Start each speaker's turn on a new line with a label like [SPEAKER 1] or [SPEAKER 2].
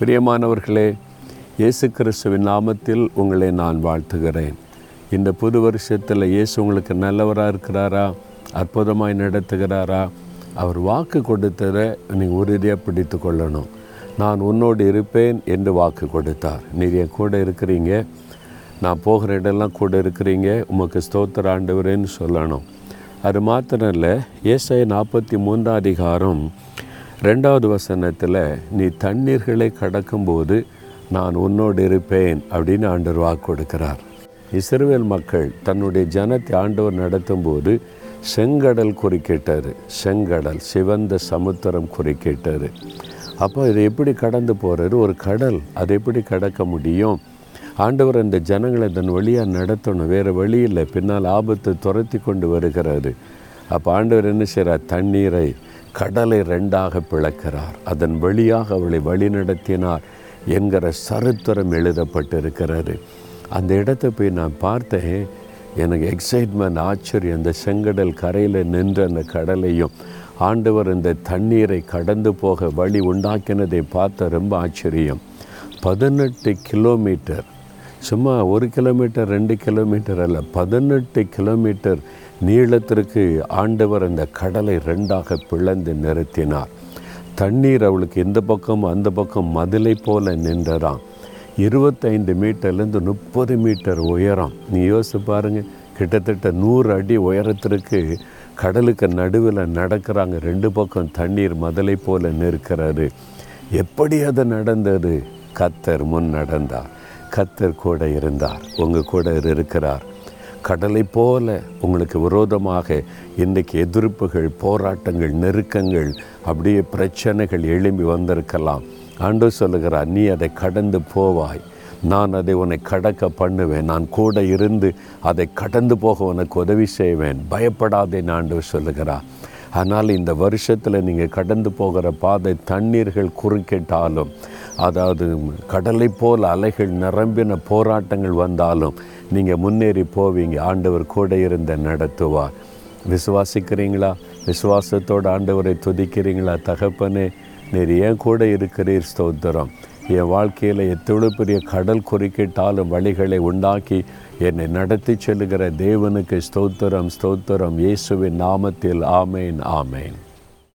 [SPEAKER 1] பிரியமானவர்களே இயேசு கிறிஸ்துவின் நாமத்தில் உங்களை நான் வாழ்த்துகிறேன். இந்த புது வருஷத்தில் இயேசு உங்களுக்கு நல்லவராக இருக்கிறாரா? அற்புதமாய் நடத்துகிறாரா? அவர் வாக்கு கொடுத்ததை நீங்கள் உறுதியாக பிடித்து கொள்ளணும். நான் உன்னோடு இருப்பேன் என்று வாக்கு கொடுத்தார். நீர் என் கூட இருக்கிறீங்க. நான் போகிற இடம்லாம் கூட இருக்கிறீங்க. உமக்கு ஸ்தோத்திர ஆண்டவரேன்னு சொல்லணும். அது மாத்திரம் இல்லை ஏசாய நாற்பத்தி மூன்றாம் அதிகாரம் ரெண்டாவது வசனத்தில் நீ தண்ணீர்களை கடக்கும்போது நான் உன்னோடு இருப்பேன் அப்படின்னு ஆண்டவர் வாக்கு கொடுக்கிறார். இஸ்ரேல் மக்கள் தன்னுடைய ஜனத்தை ஆண்டவர் நடத்தும்போது செங்கடல் குறுக்கிட்டார். செங்கடல் சிவந்த சமுத்திரம் குறுக்கிட்டார். அப்போ இதை எப்படி கடந்து போகிறாரு ஒரு கடல் அதை எப்படி கடக்க முடியும்? ஆண்டவர் அந்த ஜனங்களை தன் வழியாக நடத்தணும். வேறு வழி இல்லை. பின்னால் ஆபத்தை துரத்தி கொண்டு வருகிறாரு. அப்போ ஆண்டவர் என்ன செய்கிறார் தண்ணீரை கடலை ரெண்டாக பிளக்கிறார். அதன் வழியாக அவளை வழிநடத்தினார் என்கிற சரித்திரம் எழுதப்பட்டிருக்கிறாரு அந்த இடத்தை போய் நான் பார்த்தேன். எனக்கு எக்ஸைட்மெண்ட் ஆச்சரியம். அந்த செங்கடல் கரையில் நின்ற அந்த கடலையும் ஆண்டவர் இந்த தண்ணீரை கடந்து போக வழி உண்டாக்கினதை பார்த்த ரொம்ப ஆச்சரியம். பதினெட்டு கிலோமீட்டர் சும்மா ஒரு கிலோமீட்டர் ரெண்டு கிலோமீட்டர் அல்ல பதினெட்டு கிலோமீட்டர் நீளத்திற்கு ஆண்டவர் அந்த கடலை ரெண்டாக பிளந்து நிறுத்தினார். தண்ணீர் அவளுக்கு இந்த பக்கம் அந்த பக்கம் மதிலை போல நின்றதாம். இருபத்தைந்து மீட்டர்லேருந்து முப்பது மீட்டர் உயரம். நீ யோசிச்சு பாருங்கள் கிட்டத்தட்ட நூறு அடி உயரத்திற்கு கடலுக்கு நடுவில் நடக்கிறாங்க. ரெண்டு பக்கம் தண்ணீர் மதலை போல நிற்கிறாரு எப்படி அது நடந்தது? கத்தர் முன் நடந்தார். கத்தர் கூட இருந்தார். உங்கள் கூட இருக்கிறார். கடலை போல உங்களுக்கு விரோதமாக இன்றைக்கு எதிர்ப்புகள் போராட்டங்கள் நெருக்கங்கள் அப்படியே பிரச்சனைகள் எழும்பி வந்திருக்கலாம். ஆண்டு சொல்லுகிறார் நீ அதை கடந்து போவாய். நான் அதை உன்னை கடக்க பண்ணுவேன். நான் கூட இருந்து அதை கடந்து போக உனக்கு உதவி செய்வேன். பயப்படாதே ஆண்டு சொல்லுகிறார். ஆனால் இந்த வருஷத்தில் நீங்கள் கடந்து போகிற பாதை தண்ணீர்கள் குறுக்கிட்டாலும் அதாவது கடலை போல் அலைகள் நிரம்பின போராட்டங்கள் வந்தாலும் நீங்கள் முன்னேறி போவீங்க. ஆண்டவர் கூட இருந்த நடத்துவார். விசுவாசிக்கிறீங்களா? விசுவாசத்தோடு ஆண்டவரை துதிக்கிறீங்களா? தகப்பனே நீர் ஏன் கூட இருக்கிறீர்? ஸ்தோத்திரம். என் வாழ்க்கையில் எத்தோடு பெரிய கடல் குறுக்கிட்டாலும் வழிகளை உண்டாக்கி என்னை நடத்தி செல்லுகிற தேவனுக்கு ஸ்தோத்திரம் ஸ்தோத்திரம். இயேசுவின் நாமத்தில் ஆமேன் ஆமேன்.